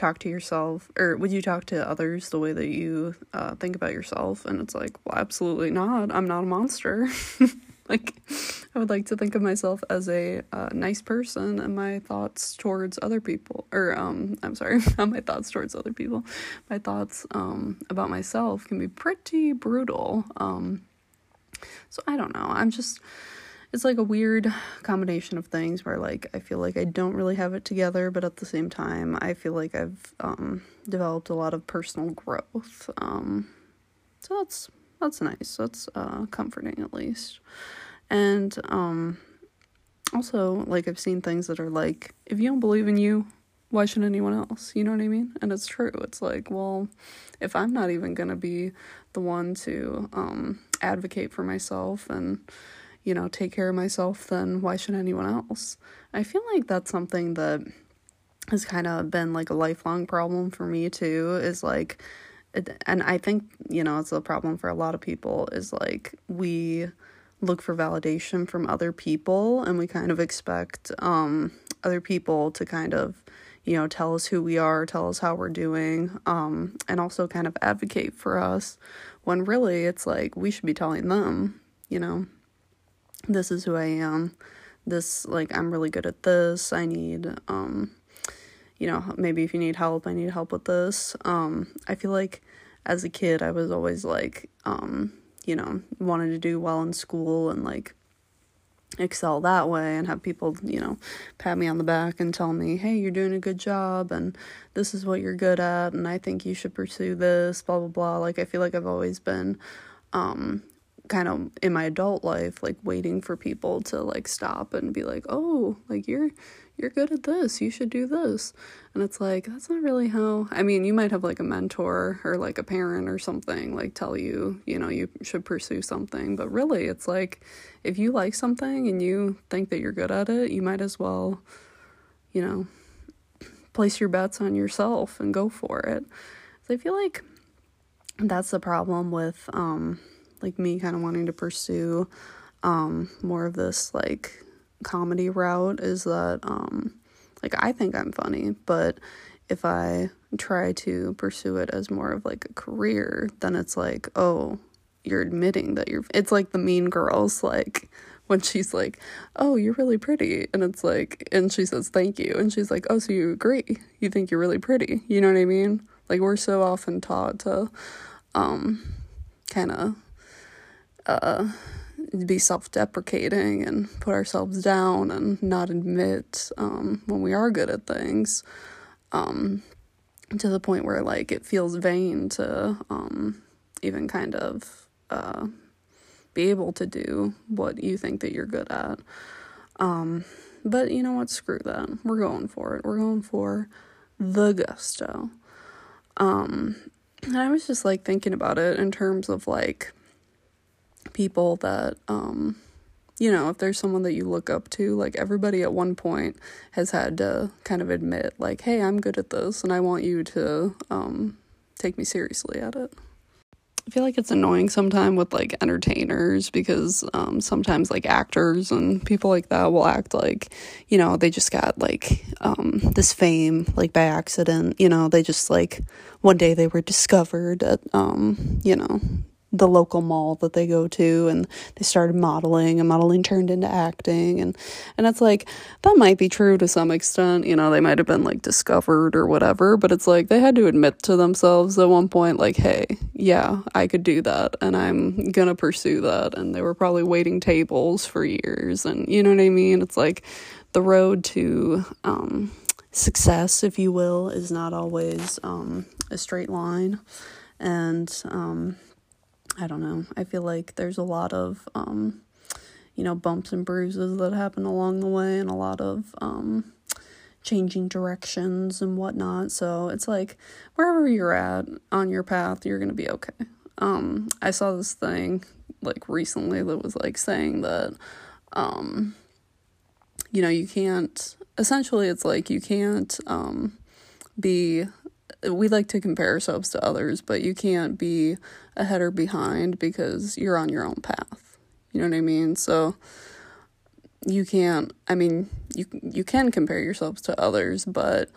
talk to yourself or would you talk to others the way that you uh, think about yourself? And it's like well absolutely not. I'm not a monster. Like i would like to think of myself as a uh, nice person and my thoughts towards other people or um i'm sorry not my thoughts towards other people. My thoughts um about myself can be pretty brutal. Um so i don't know. I'm just it's like a weird combination of things where like I feel like I don't really have it together, but at the same time I feel like I've um, developed a lot of personal growth. Um, so that's that's nice. That's uh, comforting at least. And um, also like I've seen things that are like if you don't believe in you, why should anyone else? You know what I mean? And it's true. It's like, well, if I'm not even to be the one to um, advocate for myself and you know, take care of myself, then why should anyone else? I feel like that's something that has kind of been like a lifelong problem for me too, is like, and I think, you know, it's a problem for a lot of people, is like we look for validation from other people and we kind of expect um, other people to kind of you know tell us who we are tell us how we're doing um, and also kind of advocate for us when really it's like we should be telling them you know this is who I am. This like I'm really good at this. I need um you know, maybe if you need help, I need help with this. Um I feel like as a kid I was always like um you know, wanted to do well in school and like excel that way and have people, you know, pat me on the back and tell me, "Hey, you're doing a good job and this is what you're good at and I think you should pursue this, blah blah blah." Like I feel like I've always been um kind of in my adult life like waiting for people to like stop and be like oh like you're you're good at this. You should do this. And it's like that's not really how i mean you might have like a mentor or like a parent or something like tell you you know you should pursue something. But really it's like if you like something and you think that you're good at it you might as well you know place your bets on yourself and go for it. So i feel like that's the problem with um like me kind of wanting to pursue um more of this like comedy route is that um like I think I'm funny, but if I try to pursue it as more of like a career, then it's like, oh, you're admitting that you're it's like the mean girls like when she's like, "Oh, you're really pretty." And it's like and she says, "Thank you." And she's like, "Oh, so you agree? You think you're really pretty?" You know what I mean? Like we're so often taught to um kind of uh, be self deprecating and put ourselves down and not admit um, when we are good at things um, to the point where like it feels vain to um, even kind of uh, be able to do what you think that you're good at. Um, but you know what? Screw that. We're going for it. We're going for the gusto. Um, and I was just like thinking about it in terms of like people that um you know, if there's someone that you look up to, like everybody at one point has had to kind of admit, like, hey, I'm good at this and I want you to um, take me seriously at it. I feel like it's annoying sometimes with like entertainers because um, sometimes like actors and people like that will act like, you know, they just got like um, this fame like by accident. You know, they just like one day they were discovered at, um, you know, the local mall that they go to and they started modeling and modeling turned into acting and and it's like that might be true to some extent you know they might have been like discovered or whatever but it's like they had to admit to themselves at one point like hey yeah I could do that and I'm gonna pursue that and they were probably waiting tables for years and you know what I mean? It's like the road to um success if you will is not always um a straight line and um I don't know. I feel like there's a lot of, um, you know, bumps and bruises that happen along the way and a lot of um, changing directions and whatnot. So it's like wherever you're at on your path, you're going to be okay. Um, I saw this thing like recently that was like saying that, um, you know, you can't, essentially, it's like you can't um, be we like to compare ourselves to others, but you can't be ahead or behind because you're on your own path. You know what I mean? So you can't I mean, you you can compare yourselves to others, but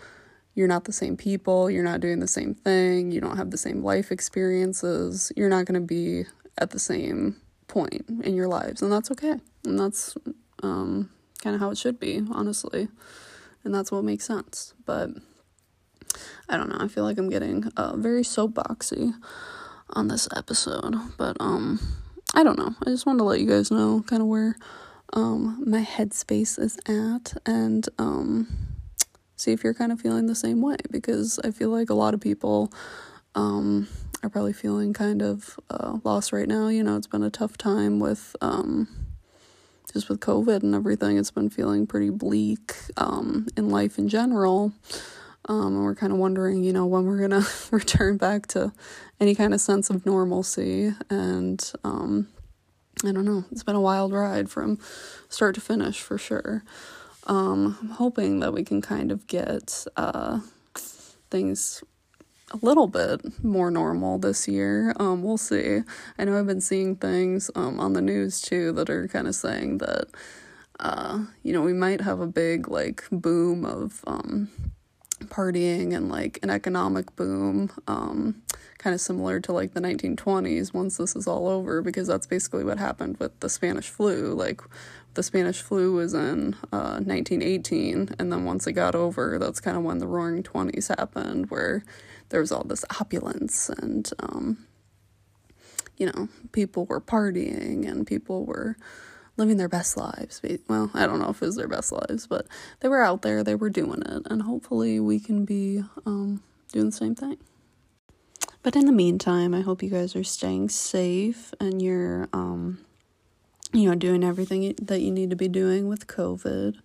you're not the same people, you're not doing the same thing, you don't have the same life experiences. You're not going to be at the same point in your lives, and that's okay. And that's um kind of how it should be, honestly. And that's what makes sense. But I don't know. I feel like I'm getting uh, very soapboxy on this episode, but um, I don't know. I just wanted to let you guys know kind of where um my headspace is at, and um, see if you're kind of feeling the same way because I feel like a lot of people um are probably feeling kind of uh, lost right now. You know, it's been a tough time with um just with COVID and everything. It's been feeling pretty bleak um in life in general. Um, and we're kind of wondering, you know, when we're gonna return back to any kind of sense of normalcy. And um, I don't know, it's been a wild ride from start to finish for sure. Um, I'm hoping that we can kind of get uh, things a little bit more normal this year. Um, we'll see. I know I've been seeing things um, on the news too that are kind of saying that, uh, you know, we might have a big like boom of um, partying and like an economic boom, um, kind of similar to like the 1920s once this is all over, because that's basically what happened with the Spanish flu. Like, the Spanish flu was in uh, 1918, and then once it got over, that's kind of when the Roaring Twenties happened, where there was all this opulence and, um, you know, people were partying and people were living their best lives. Well, I don't know if it was their best lives, but they were out there, they were doing it, and hopefully we can be um, doing the same thing. but in the meantime, I hope you guys are staying safe and you're, um, you know, doing everything that you need to be doing with COVID.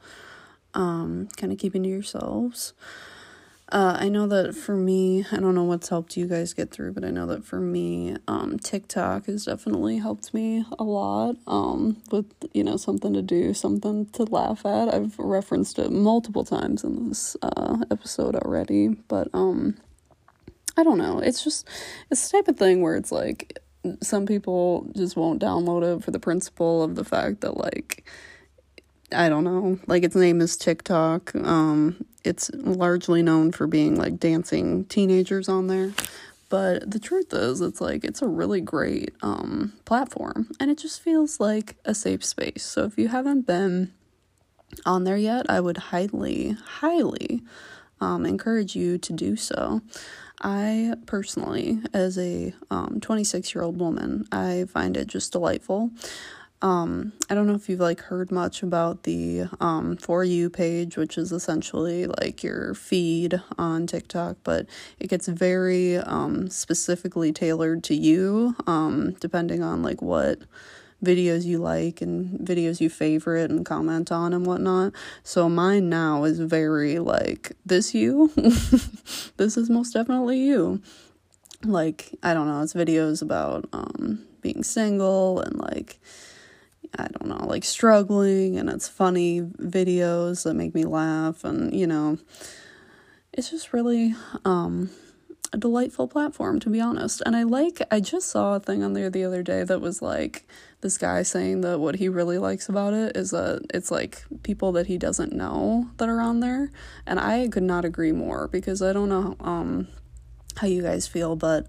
Um, kind of keeping to yourselves. Uh, I know that for me, I don't know what's helped you guys get through, but I know that for me, um, TikTok has definitely helped me a lot um, with, you know, something to do, something to laugh at. I've referenced it multiple times in this uh, episode already, but um, I don't know. It's just, it's the type of thing where it's like, some people just won't download it for the principle of the fact that, like, I don't know, like its name is TikTok. Um, it's largely known for being like dancing teenagers on there. But the truth is, it's like it's a really great um, platform and it just feels like a safe space. So if you haven't been on there yet, I would highly, highly um, encourage you to do so. I personally, as a 26 um, year old woman, I find it just delightful. Um, I don't know if you've like heard much about the um for you page, which is essentially like your feed on TikTok, but it gets very um specifically tailored to you, um, depending on like what videos you like and videos you favorite and comment on and whatnot. So mine now is very like this you. this is most definitely you. Like, I don't know, it's videos about um being single and like I don't know, like struggling and it's funny videos that make me laugh and you know it's just really um a delightful platform to be honest. And I like I just saw a thing on there the other day that was like this guy saying that what he really likes about it is that it's like people that he doesn't know that are on there. And I could not agree more because I don't know um how you guys feel, but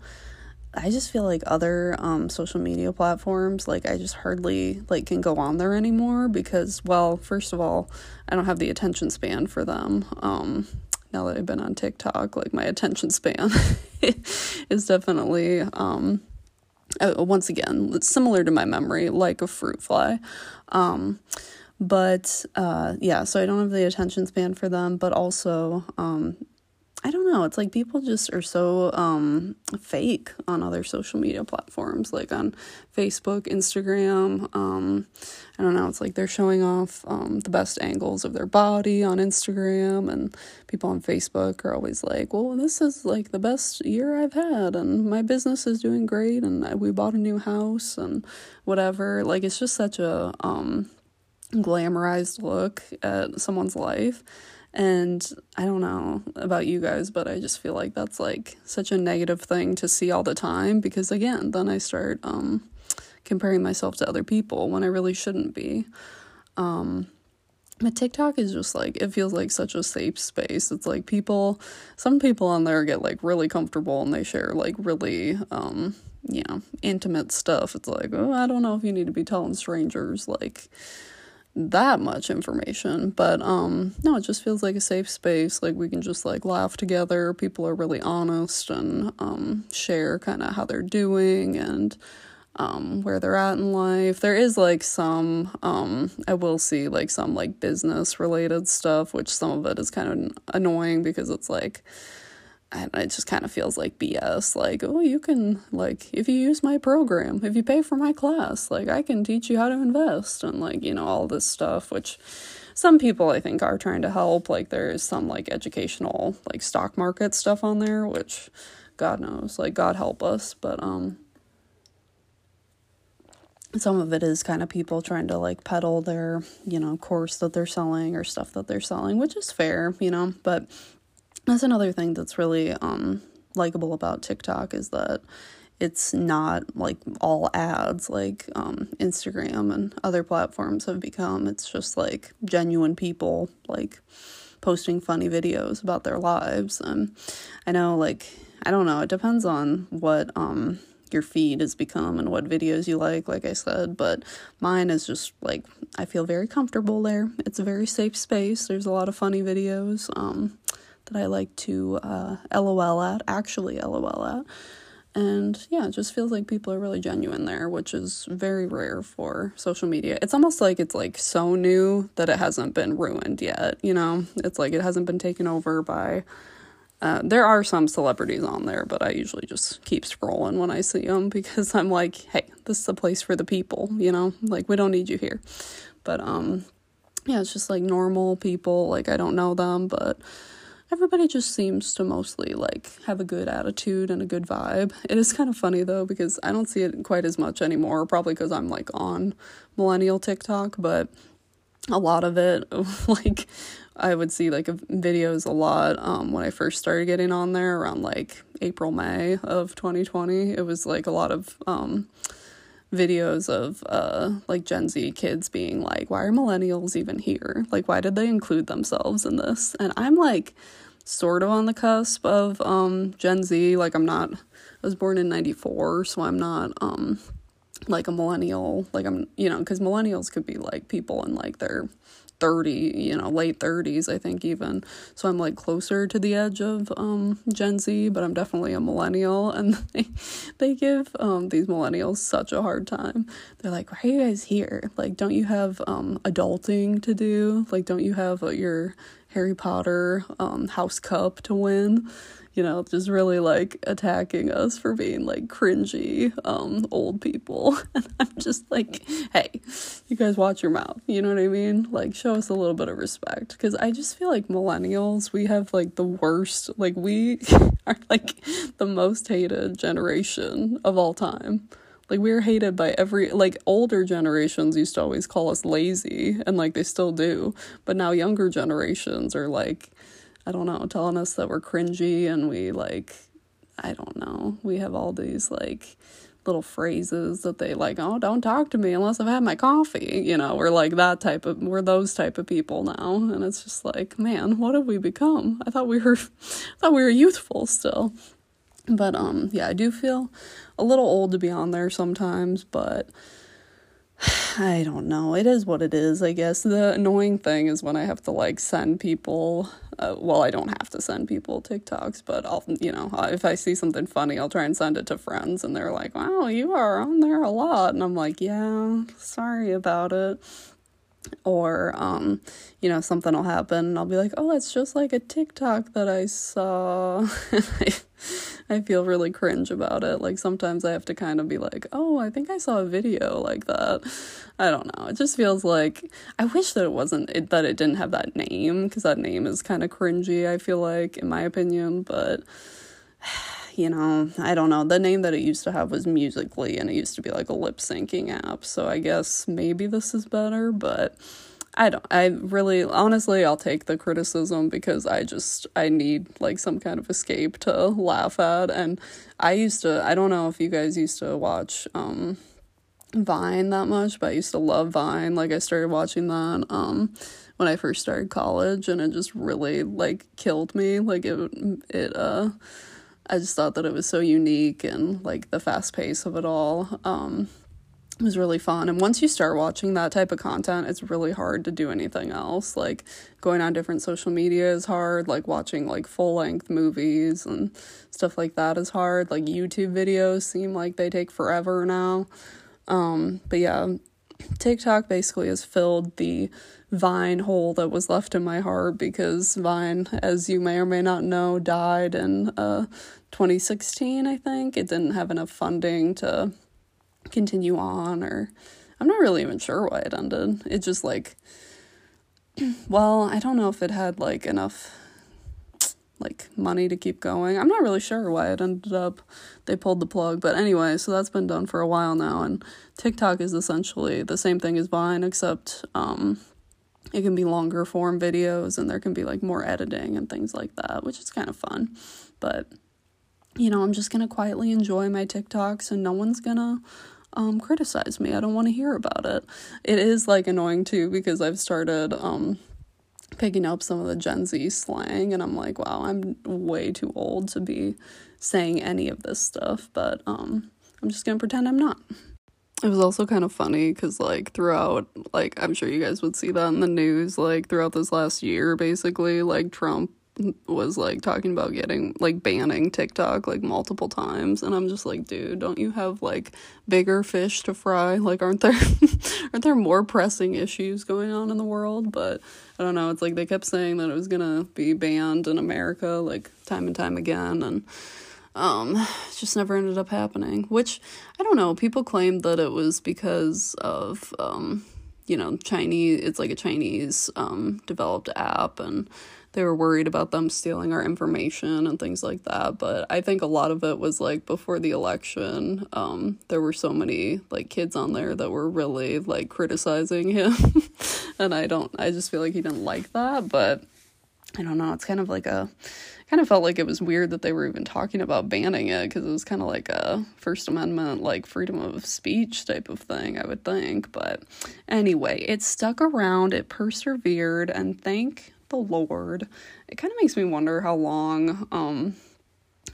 I just feel like other um, social media platforms, like I just hardly like can go on there anymore because, well, first of all, I don't have the attention span for them. Um, now that I've been on TikTok, like my attention span is definitely, um, uh, once again, similar to my memory, like a fruit fly. Um, but uh, yeah, so I don't have the attention span for them, but also um, I don't know. It's like people just are so um, fake on other social media platforms, like on Facebook, Instagram. Um, I don't know. It's like they're showing off um, the best angles of their body on Instagram, and people on Facebook are always like, "Well, this is like the best year I've had, and my business is doing great, and we bought a new house, and whatever." Like it's just such a um, glamorized look at someone's life and I don't know about you guys, but I just feel like that's like such a negative thing to see all the time because again, then I start um comparing myself to other people when I really shouldn't be. Um but TikTok is just like it feels like such a safe space. It's like people some people on there get like really comfortable and they share like really um you know, intimate stuff. It's like, oh, I don't know if you need to be telling strangers like that much information but um no it just feels like a safe space like we can just like laugh together people are really honest and um share kind of how they're doing and um where they're at in life. There is like some um i will see like some like business related stuff which some of it is kind of annoying because it's like and it just kind of feels like BS. Like, oh, you can, like, if you use my program, if you pay for my class, like, I can teach you how to invest and, like, you know, all this stuff, which some people I think are trying to help. Like, there's some, like, educational, like, stock market stuff on there, which God knows, like, God help us. But, um, some of it is kind of people trying to like peddle their you know course that they're selling or stuff that they're selling which is fair you know but that's another thing that's really um likable about TikTok is that it's not like all ads like um, Instagram and other platforms have become. It's just like genuine people like posting funny videos about their lives. And I know like I don't know, it depends on what um your feed has become and what videos you like, like I said, but mine is just like I feel very comfortable there. It's a very safe space. There's a lot of funny videos. Um that I like to uh, LOL at, actually LOL at. And yeah, it just feels like people are really genuine there, which is very rare for social media. It's almost like it's like so new that it hasn't been ruined yet, you know? It's like it hasn't been taken over by Uh, there are some celebrities on there, but I usually just keep scrolling when I see them because I'm like, hey, this is a place for the people, you know? Like, we don't need you here. But, um, yeah, it's just like normal people. Like, I don't know them, but everybody just seems to mostly like have a good attitude and a good vibe. It is kind of funny though because I don't see it quite as much anymore, probably because I'm like on millennial TikTok, but a lot of it like I would see like videos a lot um when I first started getting on there around like April May of 2020. It was like a lot of um videos of uh like Gen Z kids being like why are millennials even here? Like why did they include themselves in this? And I'm like sort of on the cusp of um Gen Z like I'm not I was born in 94 so I'm not um like a millennial like I'm you know cuz millennials could be like people in like their 30 you know late 30s i think even. So i'm like closer to the edge of um gen z but i'm definitely a millennial and they, they give um these millennials such a hard time. They're like why are you guys here? Like don't you have um adulting to do? Like don't you have uh, your harry potter um house cup to win you know, just really like attacking us for being like cringy um old people. And I'm just like, hey, you guys watch your mouth. You know what I mean? Like show us a little bit of respect cuz I just feel like millennials, we have like the worst, like we are like the most hated generation of all time. Like we are hated by every like older generations used to always call us lazy and like they still do. But now younger generations are like I don't know, telling us that we're cringy and we like, I don't know, we have all these like little phrases that they like, oh, don't talk to me unless I've had my coffee. You know, we're like that type of, we're those type of people now. And it's just like, man, what have we become? I thought we were, I thought we were youthful still. But um, yeah, I do feel a little old to be on there sometimes, but I don't know. It is what it is, I guess. The annoying thing is when I have to like send people, uh, well, I don't have to send people TikToks, but I'll, you know, if I see something funny, I'll try and send it to friends and they're like, wow, you are on there a lot. And I'm like, yeah, sorry about it or um you know something will happen and I'll be like oh it's just like a TikTok that I saw. I, I feel really cringe about it. Like sometimes I have to kind of be like oh I think I saw a video like that. I don't know. It just feels like I wish that it wasn't it, that it didn't have that name because that name is kind of cringy I feel like in my opinion but you know, I don't know. The name that it used to have was Musical.ly, and it used to be like a lip syncing app. So I guess maybe this is better, but I don't. I really, honestly, I'll take the criticism because I just I need like some kind of escape to laugh at. And I used to. I don't know if you guys used to watch um Vine that much, but I used to love Vine. Like I started watching that um when I first started college, and it just really like killed me. Like it it uh I just thought that it was so unique and like the fast pace of it all um, was really fun. And once you start watching that type of content, it's really hard to do anything else. Like going on different social media is hard, like watching like full length movies and stuff like that is hard. Like YouTube videos seem like they take forever now. Um, but yeah, TikTok basically has filled the Vine hole that was left in my heart because Vine, as you may or may not know, died in uh, 2016, I think. It didn't have enough funding to continue on, or I'm not really even sure why it ended. It just like, well, I don't know if it had like enough like money to keep going. I'm not really sure why it ended up they pulled the plug, but anyway, so that's been done for a while now and TikTok is essentially the same thing as Vine except um it can be longer form videos and there can be like more editing and things like that, which is kind of fun. But you know, I'm just going to quietly enjoy my TikToks and no one's going to um criticize me. I don't want to hear about it. It is like annoying too because I've started um picking up some of the Gen Z slang and I'm like, wow, I'm way too old to be saying any of this stuff, but um I'm just to pretend I'm not. It was also kind of funny because, like, throughout, like, I'm sure you guys would see that in the news, like, throughout this last year, basically, like, Trump was like talking about getting like banning TikTok like multiple times and I'm just like, dude, don't you have like bigger fish to fry? Like aren't there aren't there more pressing issues going on in the world? But I don't know, it's like they kept saying that it was going to be banned in America like time and time again and um it just never ended up happening, which I don't know, people claimed that it was because of um you know, Chinese it's like a Chinese um developed app and they were worried about them stealing our information and things like that. But I think a lot of it was like before the election, um, there were so many like kids on there that were really like criticizing him. and I don't, I just feel like he didn't like that. But I don't know, it's kind of like a, kind of felt like it was weird that they were even talking about banning it because it was kind of like a First Amendment, like freedom of speech type of thing, I would think. But anyway, it stuck around, it persevered, and thank the Lord. It kind of makes me wonder how long um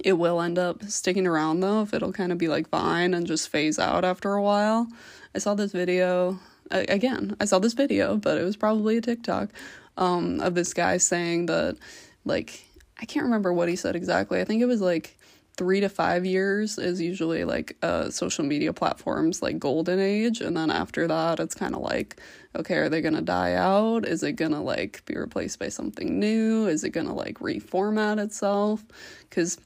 it will end up sticking around though, if it'll kind of be like Vine and just phase out after a while. I saw this video again, I saw this video, but it was probably a TikTok um of this guy saying that like I can't remember what he said exactly. I think it was like three to five years is usually like uh, social media platforms like golden age and then after that it's kind of like okay are they gonna die out? Is it gonna like be replaced by something new? Is it gonna like reformat itself? Because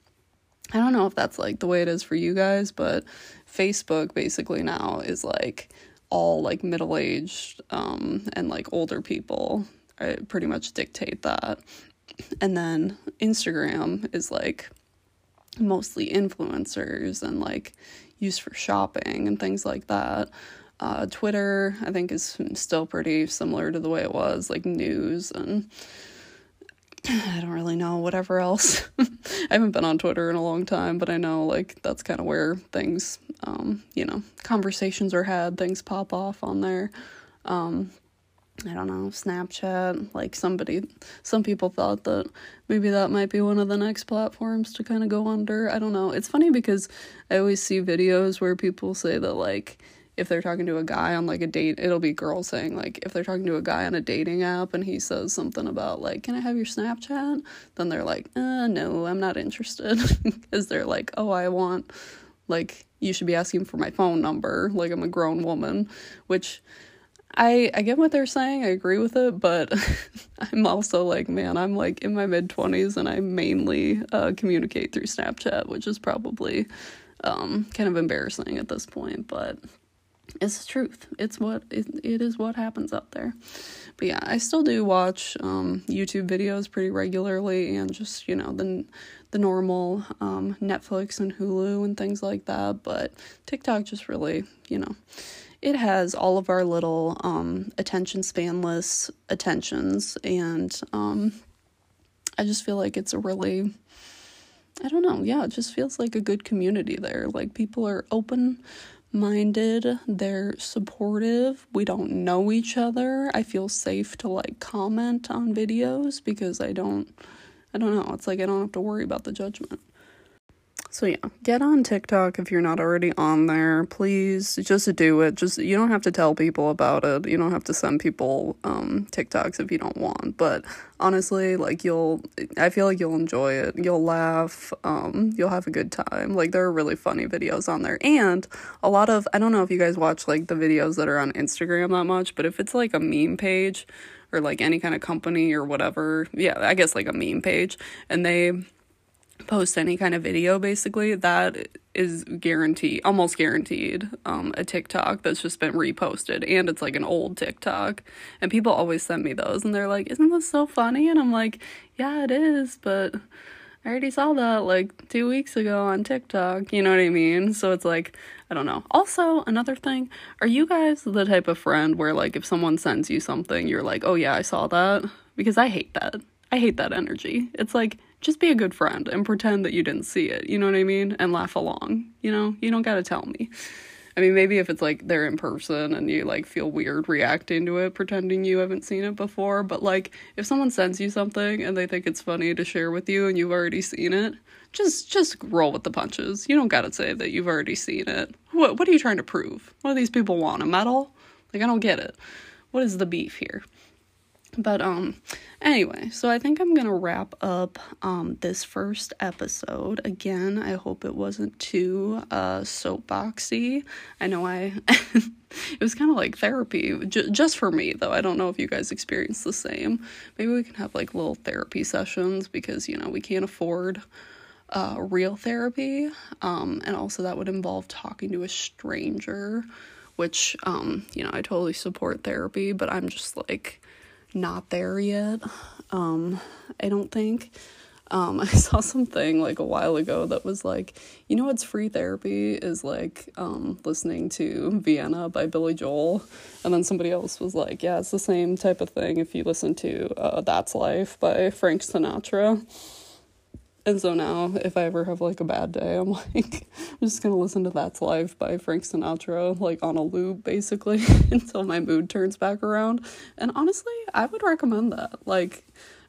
i don't know if that's like the way it is for you guys but facebook basically now is like all like middle-aged um, and like older people I pretty much dictate that. And then instagram is like mostly influencers and like used for shopping and things like that. Uh, Twitter, I think, is still pretty similar to the way it was, like news and I don't really know whatever else. I haven't been on Twitter in a long time, but I know like that's kind of where things, um, you know, conversations are had, things pop off on there. Um, I don't know, Snapchat. Like somebody, some people thought that maybe that might be one of the next platforms to kind of go under. I don't know. It's funny because I always see videos where people say that, like, if they're talking to a guy on like a date, it'll be girls saying, like, if they're talking to a guy on a dating app and he says something about, like, can I have your Snapchat? Then they're like, uh, no, I'm not interested. Because they're like, oh, I want, like, you should be asking for my phone number. Like, I'm a grown woman, which I I get what they're saying. I agree with it, but I'm also like, man, I'm like in my mid 20s and I mainly uh, communicate through Snapchat, which is probably um, kind of embarrassing at this point, but it's the truth. It's what it, it is what happens out there. But yeah, I still do watch um, YouTube videos pretty regularly and just, you know, the the normal um, Netflix and Hulu and things like that, but TikTok just really, you know, it has all of our little um, attention spanless attentions, and um, I just feel like it's a really, I don't know, yeah, it just feels like a good community there. Like people are open minded, they're supportive, we don't know each other. I feel safe to like comment on videos because I don't, I don't know, it's like I don't have to worry about the judgment. So yeah, get on TikTok if you're not already on there. Please just do it. Just you don't have to tell people about it. You don't have to send people um TikToks if you don't want. But honestly, like you'll I feel like you'll enjoy it. You'll laugh. Um you'll have a good time. Like there are really funny videos on there. And a lot of I don't know if you guys watch like the videos that are on Instagram that much, but if it's like a meme page or like any kind of company or whatever, yeah, I guess like a meme page and they post any kind of video basically that is guaranteed almost guaranteed um, a tiktok that's just been reposted and it's like an old tiktok. And people always send me those and they're like isn't this so funny? And i'm like yeah it is but i already saw that like two weeks ago on tiktok. You know what i mean? So it's like i don't know. Also another thing are you guys the type of friend where like if someone sends you something you're like oh yeah i saw that? Because i hate that. I hate that energy. It's like just be a good friend and pretend that you didn't see it. You know what I mean? And laugh along. You know, you don't got to tell me. I mean, maybe if it's like they're in person and you like feel weird reacting to it, pretending you haven't seen it before. But like, if someone sends you something and they think it's funny to share with you and you've already seen it, just just roll with the punches. You don't gotta say that you've already seen it. What what are you trying to prove? What do these people want? A medal? Like I don't get it. What is the beef here? But um anyway, so I think I'm going to wrap up um this first episode. Again, I hope it wasn't too uh soapboxy. I know I it was kind of like therapy j- just for me though. I don't know if you guys experience the same. Maybe we can have like little therapy sessions because, you know, we can't afford uh, real therapy. Um, and also, that would involve talking to a stranger, which, um, you know, I totally support therapy, but I'm just like not there yet. Um, I don't think. Um, I saw something like a while ago that was like, you know what's free therapy is like um, listening to Vienna by Billy Joel. And then somebody else was like, yeah, it's the same type of thing if you listen to uh, That's Life by Frank Sinatra. And so now, if I ever have like a bad day, I'm like, I'm just gonna listen to That's Life by Frank Sinatra, like on a loop basically, until my mood turns back around. And honestly, I would recommend that. Like,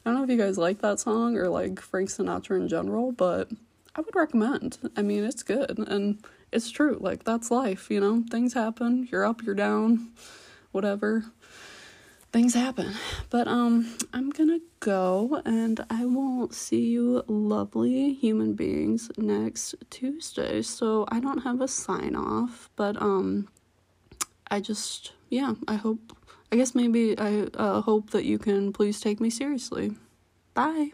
I don't know if you guys like that song or like Frank Sinatra in general, but I would recommend. I mean, it's good and it's true. Like, that's life, you know? Things happen. You're up, you're down, whatever things happen. But um I'm going to go and I will see you lovely human beings next Tuesday. So I don't have a sign off, but um I just yeah, I hope I guess maybe I uh, hope that you can please take me seriously. Bye.